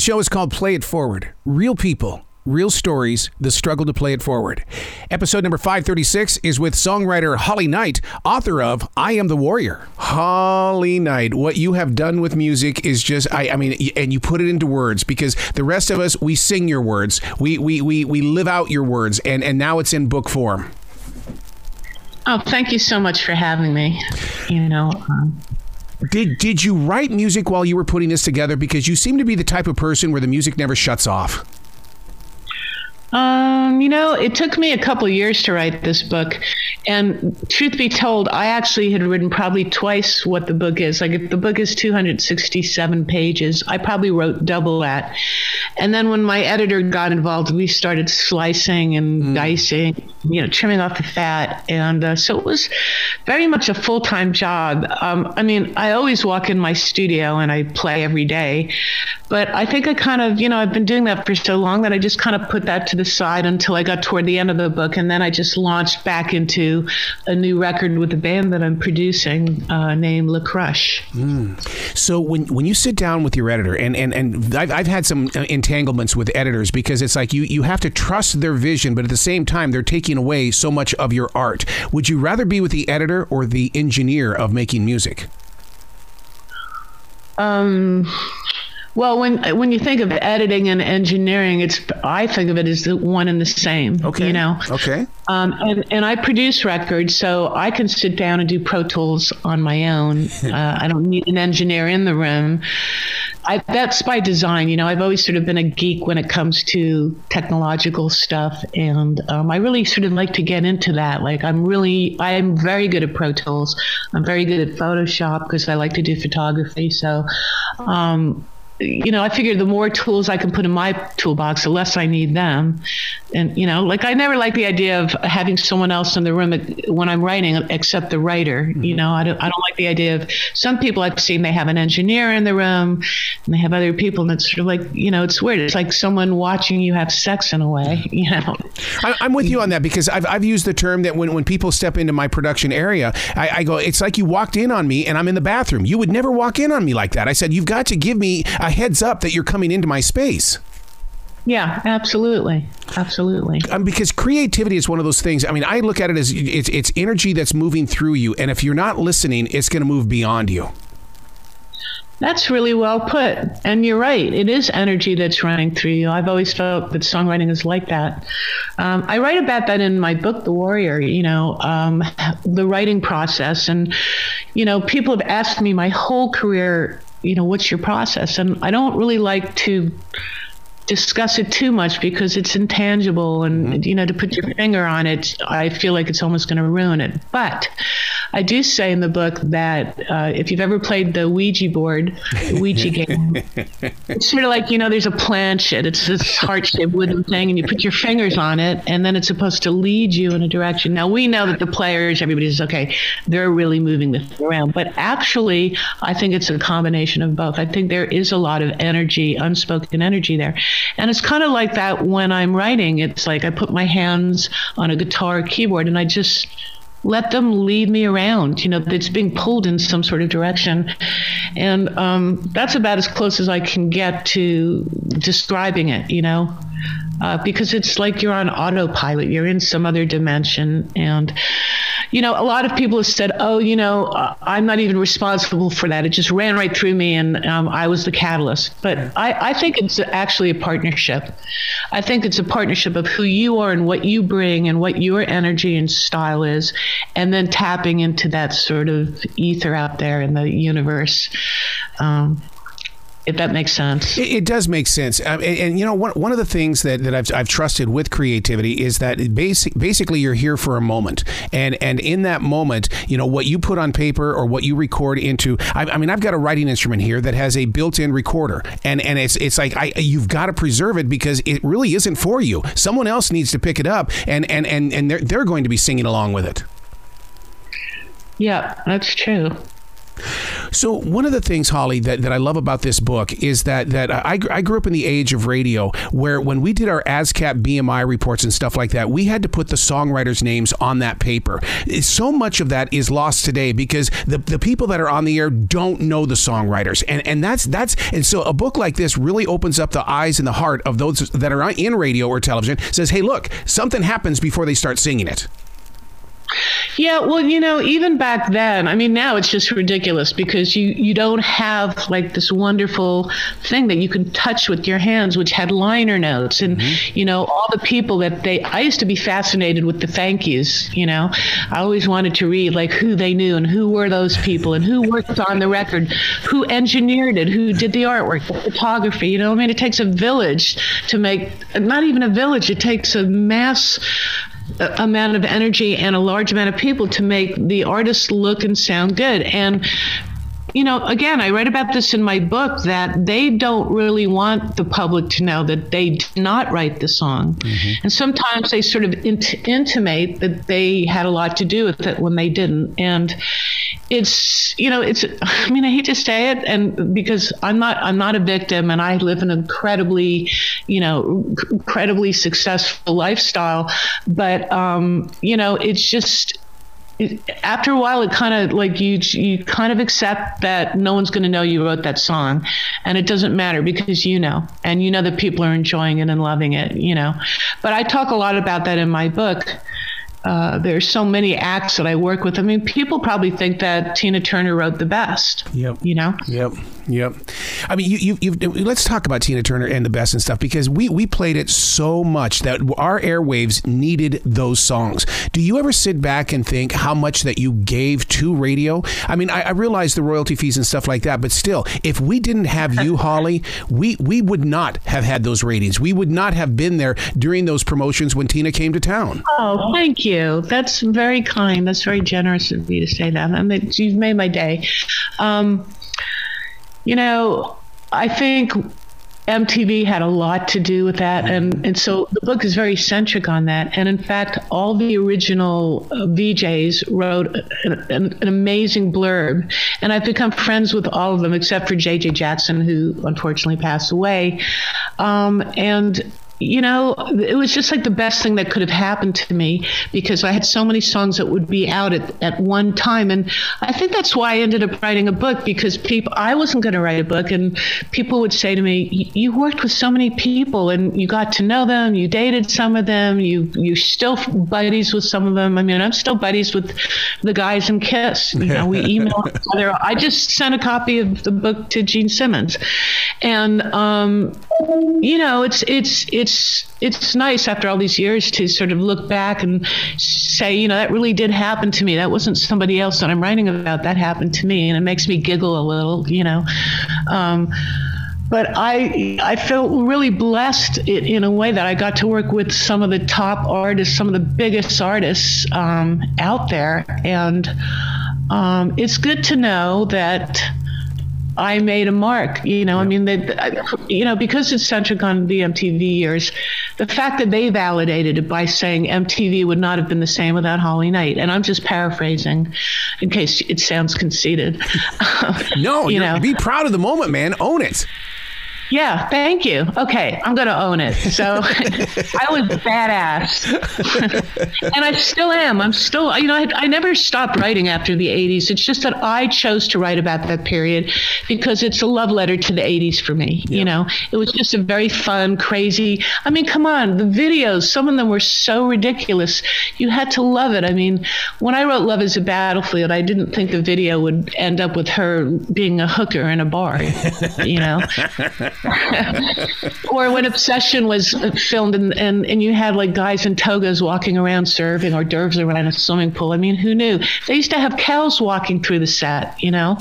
The show is called Play It Forward. Real people, real stories, the struggle to play it forward. Episode number 536 is with songwriter Holly Knight, author of I Am the Warrior. Holly Knight, what you have done with music is just, I, I mean, and you put it into words because the rest of us, we sing your words. We, we, we, we live out your words, and, and now it's in book form. Oh, thank you so much for having me. You know, um, did did you write music while you were putting this together? Because you seem to be the type of person where the music never shuts off. Um, you know, it took me a couple years to write this book. And truth be told, I actually had written probably twice what the book is. Like, if the book is 267 pages, I probably wrote double that. And then when my editor got involved, we started slicing and mm. dicing, you know, trimming off the fat. And uh, so it was very much a full time job. Um, I mean, I always walk in my studio and I play every day. But I think I kind of, you know, I've been doing that for so long that I just kind of put that to the side until I got toward the end of the book. And then I just launched back into a new record with the band that I'm producing uh, named Le Crush. Mm. So when, when you sit down with your editor, and, and, and I've, I've had some uh, entanglements with editors because it's like you, you have to trust their vision, but at the same time, they're taking away so much of your art. Would you rather be with the editor or the engineer of making music? Um, well, when when you think of editing and engineering, it's I think of it as the one and the same. Okay. You know. Okay. Um, and and I produce records, so I can sit down and do Pro Tools on my own. uh, I don't need an engineer in the room. I, that's by design. You know, I've always sort of been a geek when it comes to technological stuff, and um, I really sort of like to get into that. Like, I'm really, I'm very good at Pro Tools. I'm very good at Photoshop because I like to do photography. So, um, you know, I figure the more tools I can put in my toolbox, the less I need them. And, you know, like I never like the idea of having someone else in the room when I'm writing except the writer. Mm-hmm. You know, I don't, I don't like the idea of some people I've seen, they have an engineer in the room and they have other people. And it's sort of like, you know, it's weird. It's like someone watching you have sex in a way, you know. I, am with you on that because I've, I've used the term that when, when people step into my production area, I, I go, it's like you walked in on me and I'm in the bathroom. You would never walk in on me like that. I said, you've got to give me a heads up that you're coming into my space. Yeah, absolutely, absolutely. Um, because creativity is one of those things. I mean, I look at it as it's it's energy that's moving through you, and if you're not listening, it's going to move beyond you. That's really well put. And you're right. It is energy that's running through you. I've always felt that songwriting is like that. Um, I write about that in my book, The Warrior, you know, um, the writing process. And, you know, people have asked me my whole career you know, what's your process? And I don't really like to discuss it too much because it's intangible and mm-hmm. you know to put your finger on it i feel like it's almost going to ruin it but i do say in the book that uh, if you've ever played the ouija board the ouija game it's sort of like you know there's a planchette it's this heart-shaped wooden thing and you put your fingers on it and then it's supposed to lead you in a direction now we know that the players everybody says okay they're really moving this around but actually i think it's a combination of both i think there is a lot of energy unspoken energy there and it's kind of like that when I'm writing. It's like I put my hands on a guitar keyboard and I just let them lead me around. You know, it's being pulled in some sort of direction. And um, that's about as close as I can get to describing it, you know, uh, because it's like you're on autopilot, you're in some other dimension. And you know, a lot of people have said, "Oh, you know, uh, I'm not even responsible for that. It just ran right through me, and um, I was the catalyst." But I, I think it's actually a partnership. I think it's a partnership of who you are and what you bring and what your energy and style is, and then tapping into that sort of ether out there in the universe. Um, if that makes sense. It, it does make sense. Um, and, and, you know, one, one of the things that, that I've, I've trusted with creativity is that basic, basically you're here for a moment. And, and in that moment, you know, what you put on paper or what you record into, I, I mean, I've got a writing instrument here that has a built-in recorder and, and it's, it's like, I, you've got to preserve it because it really isn't for you. Someone else needs to pick it up and, and, and, and they're, they're going to be singing along with it. Yeah, that's true. So one of the things, Holly, that, that I love about this book is that that I, I grew up in the age of radio where when we did our ASCAP BMI reports and stuff like that, we had to put the songwriters' names on that paper. So much of that is lost today because the, the people that are on the air don't know the songwriters. And and that's that's and so a book like this really opens up the eyes and the heart of those that are in radio or television, says, hey, look, something happens before they start singing it. Yeah, well, you know, even back then, I mean, now it's just ridiculous because you you don't have like this wonderful thing that you can touch with your hands, which had liner notes, and mm-hmm. you know, all the people that they. I used to be fascinated with the thank yous. You know, I always wanted to read like who they knew and who were those people and who worked on the record, who engineered it, who did the artwork, the photography. You know, I mean, it takes a village to make. Not even a village. It takes a mass amount of energy and a large amount of people to make the artist look and sound good. And you know, again, I write about this in my book that they don't really want the public to know that they did not write the song. Mm-hmm. And sometimes they sort of int- intimate that they had a lot to do with it when they didn't. And it's, you know, it's, I mean, I hate to say it, and because I'm not, I'm not a victim and I live an incredibly, you know, incredibly successful lifestyle. But, um, you know, it's just, after a while it kind of like you you kind of accept that no one's going to know you wrote that song and it doesn't matter because you know and you know that people are enjoying it and loving it you know but i talk a lot about that in my book uh, there's so many acts that I work with. I mean, people probably think that Tina Turner wrote the best. Yep. You know. Yep. Yep. I mean, you, you, you let's talk about Tina Turner and the best and stuff because we we played it so much that our airwaves needed those songs. Do you ever sit back and think how much that you gave to radio? I mean, I, I realize the royalty fees and stuff like that, but still, if we didn't have you, Holly, we we would not have had those ratings. We would not have been there during those promotions when Tina came to town. Oh, thank you you. That's very kind. That's very generous of you to say that. I mean, you've made my day. Um, you know, I think MTV had a lot to do with that, and and so the book is very centric on that. And in fact, all the original uh, VJs wrote an, an, an, amazing blurb, and I've become friends with all of them except for JJ Jackson, who unfortunately passed away. Um, and you know, it was just like the best thing that could have happened to me because I had so many songs that would be out at, at one time. And I think that's why I ended up writing a book because people, I wasn't going to write a book. And people would say to me, You worked with so many people and you got to know them, you dated some of them, you, you still buddies with some of them. I mean, I'm still buddies with the guys in Kiss. You know, we email each other. I just sent a copy of the book to Gene Simmons. And, um, you know, it's, it's, it's, it's nice after all these years to sort of look back and say, you know, that really did happen to me. That wasn't somebody else that I'm writing about. That happened to me, and it makes me giggle a little, you know. Um, but I I felt really blessed in, in, a way that I got to work with some of the top artists, some of the biggest artists um, out there, and um, it's good to know that I made a mark. You know, I mean, they, you know, because it's centric on the MTV years, the fact that they validated it by saying MTV would not have been the same without Holly Knight, and I'm just paraphrasing, in case it sounds conceited. no, you know, be proud of the moment, man. Own it. Yeah, thank you. Okay, I'm going to own it. So I was badass. and I still am. I'm still, you know, I, I, never stopped writing after the 80s. It's just that I chose to write about that period because it's a love letter to the 80s for me. Yeah. You know, it was just a very fun, crazy. I mean, come on, the videos, some of them were so ridiculous. You had to love it. I mean, when I wrote Love is a Battlefield, I didn't think the video would end up with her being a hooker in a bar, you know? or when Obsession was filmed and, and, and you had like guys in togas walking around serving or dervs around a swimming pool. I mean, who knew? They used to have cows walking through the set, you know?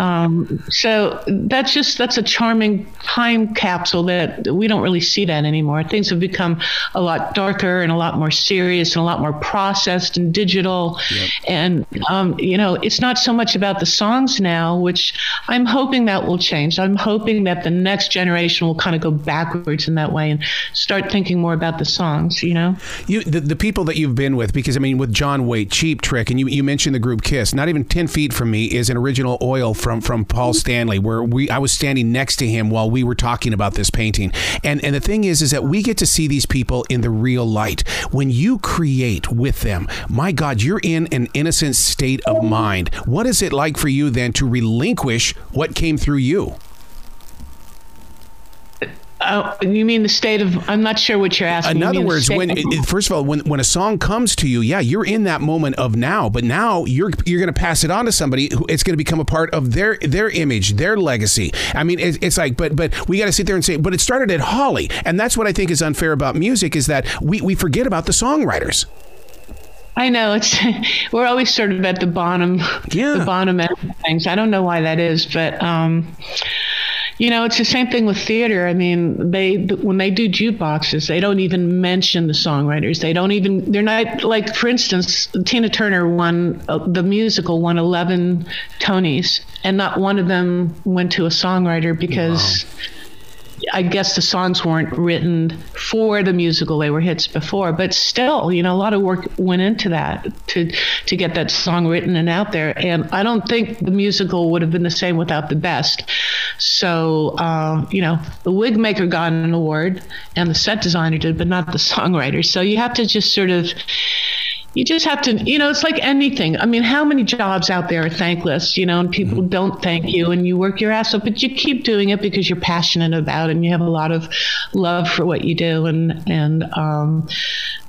Um, so that's just that's a charming time capsule that we don't really see that anymore. Things have become a lot darker and a lot more serious and a lot more processed and digital. Yep. And um, you know, it's not so much about the songs now, which I'm hoping that will change. I'm hoping that the next generation will kind of go backwards in that way and start thinking more about the songs. You know, you the, the people that you've been with, because I mean, with John Waite, Cheap Trick, and you you mentioned the group Kiss. Not even ten feet from me is an original oil from from from Paul Stanley, where we I was standing next to him while we were talking about this painting. And and the thing is, is that we get to see these people in the real light. When you create with them, my God, you're in an innocent state of mind. What is it like for you then to relinquish what came through you? Uh, you mean the state of? I'm not sure what you're asking. In other words, when of, first of all, when when a song comes to you, yeah, you're in that moment of now, but now you're you're going to pass it on to somebody who it's going to become a part of their their image, their legacy. I mean, it's, it's like, but but we got to sit there and say, but it started at Holly, and that's what I think is unfair about music is that we we forget about the songwriters. I know it's we're always sort of at the bottom, yeah. the bottom end of things. I don't know why that is, but um, you know, it's the same thing with theater. I mean, they when they do jukeboxes, they don't even mention the songwriters. They don't even. They're not like, for instance, Tina Turner won uh, the musical won eleven Tonys, and not one of them went to a songwriter because. Wow I guess the songs weren't written for the musical; they were hits before. But still, you know, a lot of work went into that to to get that song written and out there. And I don't think the musical would have been the same without the best. So, uh, you know, the wig maker got an award, and the set designer did, but not the songwriter. So you have to just sort of you just have to you know it's like anything i mean how many jobs out there are thankless you know and people mm-hmm. don't thank you and you work your ass off but you keep doing it because you're passionate about it and you have a lot of love for what you do and and um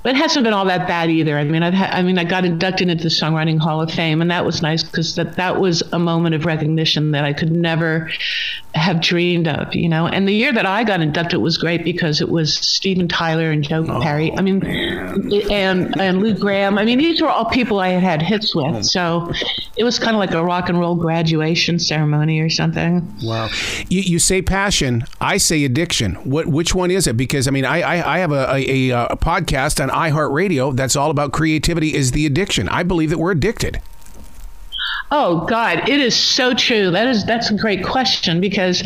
but it hasn't been all that bad either. I mean, I've ha- I mean, I got inducted into the Songwriting Hall of Fame, and that was nice because that that was a moment of recognition that I could never have dreamed of, you know. And the year that I got inducted was great because it was Steven Tyler and Joe oh, Perry. I mean, man. and and Lou Gramm. I mean, these were all people I had had hits with, oh. so it was kind of like a rock and roll graduation ceremony or something. Wow, you, you say passion, I say addiction. What which one is it? Because I mean, I I, I have a, a, a uh, podcast on iHeartRadio that's all about creativity is the addiction. I believe that we're addicted. Oh God, it is so true. That is that's a great question because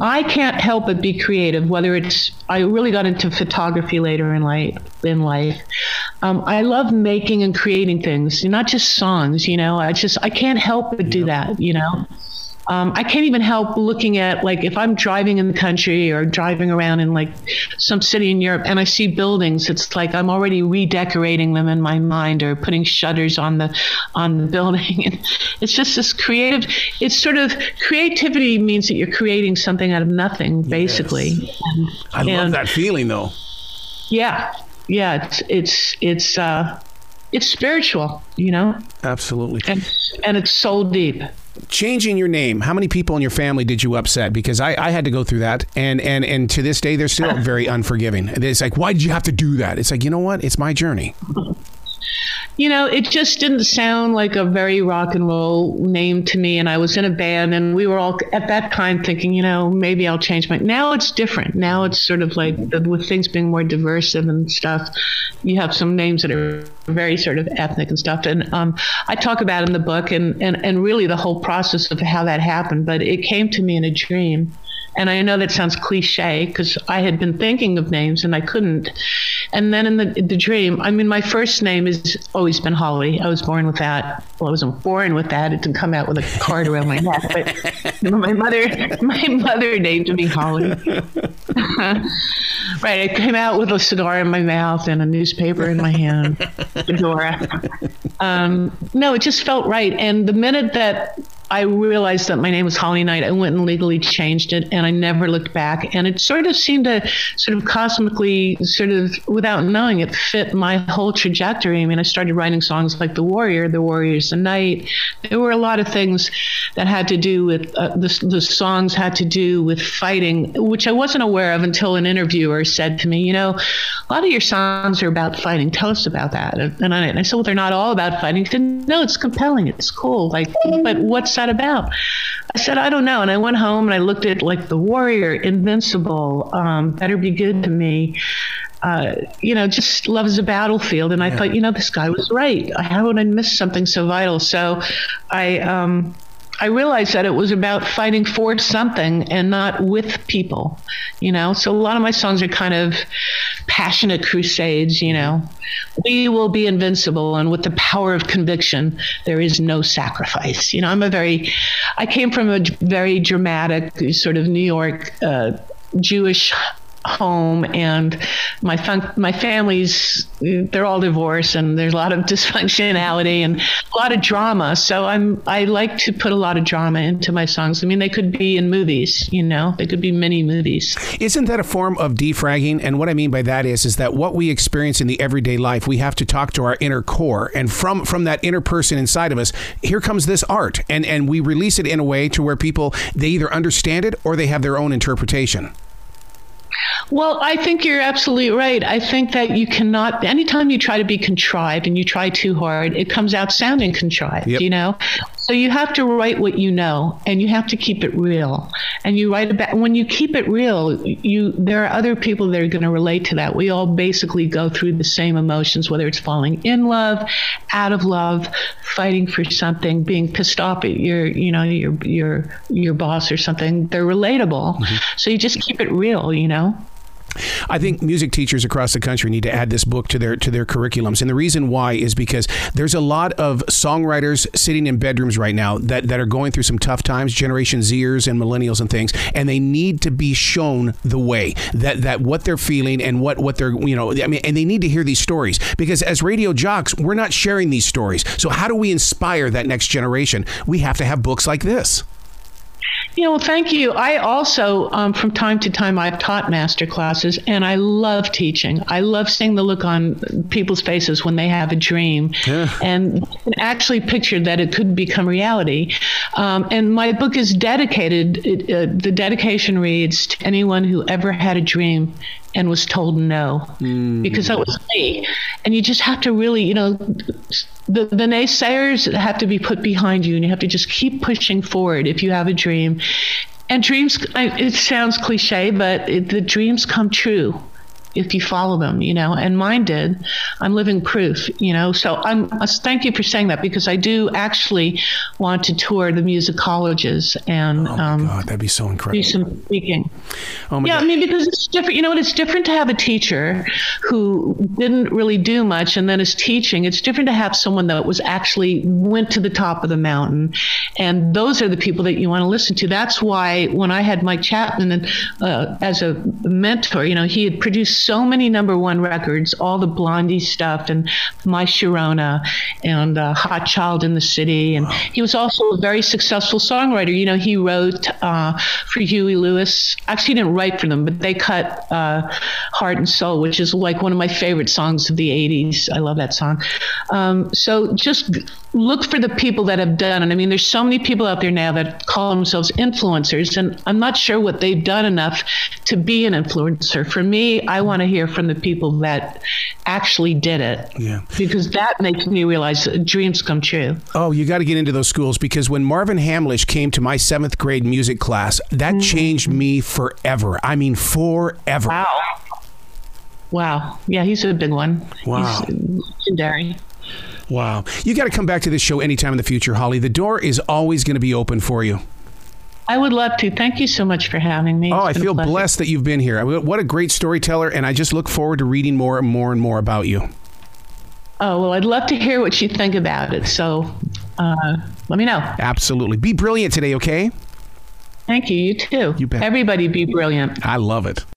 I can't help but be creative. Whether it's I really got into photography later in life. In life, um, I love making and creating things, not just songs. You know, I just I can't help but do that. You know, um, I can't even help looking at like if I'm driving in the country or driving around in like some city in Europe and I see buildings, it's like I'm already redecorating them in my mind or putting shutters on the on the building. And it's just this creative. It's sort of creativity means that you're creating something out of nothing, basically. Yes. And, I and, love that feeling, though. Yeah, yeah. It's it's it's uh, it's spiritual, you know. Absolutely. And and it's soul deep changing your name how many people in your family did you upset? Because I, I had to go through that. And and and to this day they're still very unforgiving. It's like why did you have to do that? It's like you know what? It's my journey you know, it just didn't sound like a very rock and roll name to me. And I was in a band, and we were all at that time thinking, you know, maybe I'll change my. Now it's different. Now it's sort of like with things being more diverse and stuff. You have some names that are very sort of ethnic and stuff. And um, I talk about in the book, and, and and really the whole process of how that happened. But it came to me in a dream and I know that sounds cliche because I had been thinking of names and I couldn't. And then in the the dream, I mean, my first name has always been Holly. I was born with that. Well, I wasn't born with that. It didn't come out with a card around my neck. But my mother, my mother named me Holly. right. I came out with a cigar in my mouth and a newspaper in my hand, fedora. Um, no, it just felt right. And the minute that I realized that my name was Holly Knight. I went and legally changed it, and I never looked back. And it sort of seemed to sort of cosmically, sort of without knowing it, fit my whole trajectory. I mean, I started writing songs like The Warrior, The Warrior's the Night. There were a lot of things that had to do with uh, the, the songs had to do with fighting, which I wasn't aware of until an interviewer said to me, you know, a lot of your songs are about fighting. Tell us about that. And I, and I said, well, they're not all about fighting. He said, no, it's compelling. It's cool. Like, but what's that about? I said, I don't know. And I went home and I looked at like The Warrior, Invincible, um, Better Be Good to Me. Uh, you know, just love is a battlefield. And I yeah. thought, you know, this guy was right. How would I miss something so vital? So I, um, I realized that it was about fighting for something and not with people, you know. So a lot of my songs are kind of passionate crusades, you know. We will be invincible, and with the power of conviction, there is no sacrifice. You know, I'm a very, I came from a very dramatic sort of New York uh, Jewish home and my fun- my family's they're all divorced and there's a lot of dysfunctionality and a lot of drama. So i'm i like to put a lot of drama into my songs. I mean they could be in movies you know they could be mini movies. Isn't that a form of defragging? And what i mean by that is is that what we experience in the everyday life we have to talk to our inner core. And from from that inner person inside of us here comes this art. And and we release it in a way to where people they either understand it or they have their own interpretation well, I think you're absolutely right. I think that you cannot, anytime you try to be contrived and you try too hard, it comes out sounding contrived, yep. you know? So you have to write what you know and you have to keep it real. And you write about, when you keep it real, you, there are other people that are going to relate to that. We all basically go through the same emotions, whether it's falling in love, out of love, fighting for something, being pissed off at your, you know, your, your, your boss or something. They're relatable. Mm-hmm. So you just keep it real, you know? I think music teachers across the country need to add this book to their to their curriculums, and the reason why is because there's a lot of songwriters sitting in bedrooms right now that, that are going through some tough times, Generation Zers and Millennials and things, and they need to be shown the way that that what they're feeling and what what they're you know I mean, and they need to hear these stories because as radio jocks, we're not sharing these stories. So how do we inspire that next generation? We have to have books like this. You know, thank you. I also, um, from time to time, I've taught master classes, and I love teaching. I love seeing the look on people's faces when they have a dream, yeah. and actually picture that it could become reality. Um, and my book is dedicated. It, uh, the dedication reads to anyone who ever had a dream and was told no. Mm. because that was me and you just have to really you know the, the naysayers have to be put behind you and you have to just keep pushing forward if you have a dream. And dreams it sounds cliche but it, the dreams come true if you follow them, you know, and mine did. I'm living proof, you know. So I'm uh, thank you for saying that because I do actually want to tour the music colleges and oh um, God, that'd be so incredible. Do some speaking. Oh my yeah, God. I mean because it's different. You know, it's different to have a teacher who didn't really do much and then is teaching. It's different to have someone that was actually went to the top of the mountain, and those are the people that you want to listen to. That's why when I had Mike Chapman uh, as a mentor, you know, he had produced so many number one records, all the Blondie stuff and My Sharona and uh, Hot Child in the City. And wow. he was also a very successful songwriter. You know, he wrote uh, for Huey Lewis. Actually, he didn't write for them, but they cut uh, Heart and Soul, which is like one of my favorite songs of the 80s. I love that song. Um, so just look for the people that have done it. I mean, there's so many people out there now that call themselves influencers, and I'm not sure what they've done enough to be an influencer. For me, I want to hear from the people that actually did it. Yeah. Because that makes me realize dreams come true. Oh, you got to get into those schools because when Marvin Hamlisch came to my seventh grade music class, that mm-hmm. changed me forever. I mean, forever. Wow. Wow. Yeah, he's a big one. Wow. He's legendary. Wow. You got to come back to this show anytime in the future, Holly. The door is always going to be open for you. I would love to. Thank you so much for having me. It's oh, I feel blessed that you've been here. What a great storyteller, and I just look forward to reading more and more and more about you. Oh, well, I'd love to hear what you think about it. So uh, let me know. Absolutely. Be brilliant today, okay? Thank you. You too. You bet. Everybody be brilliant. I love it.